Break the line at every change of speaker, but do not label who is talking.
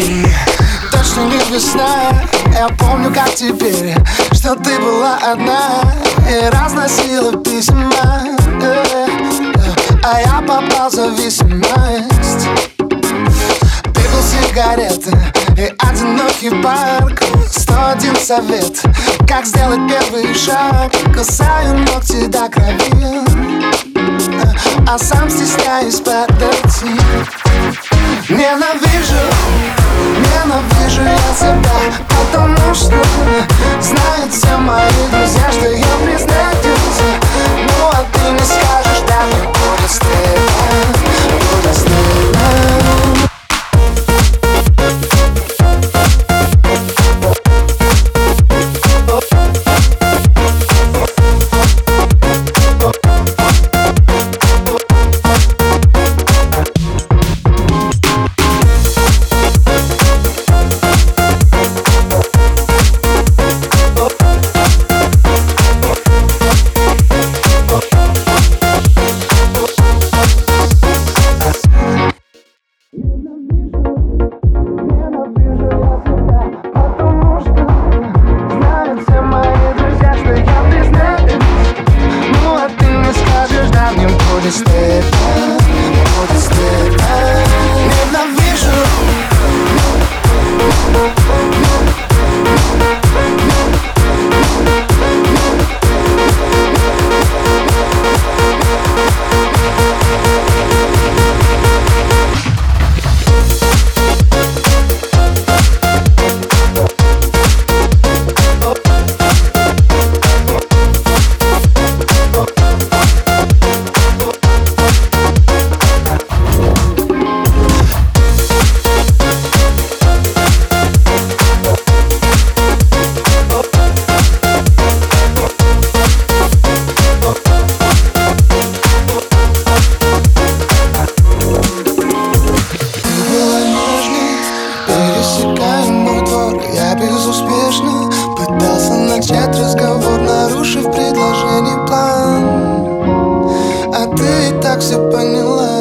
день. Точно не весна Я помню, как теперь Что ты была одна И разносила письма. А я попал в зависимость Пепел сигареты И одинокий парк. Сто один совет Как сделать первый шаг. Касаю ногти до крови А сам стесняюсь подойти. Ненавижу, ненавижу я себя Потому что знают все мои друзья Что я признаю безуспешно Пытался начать разговор, нарушив предложение план. А ты и так все поняла.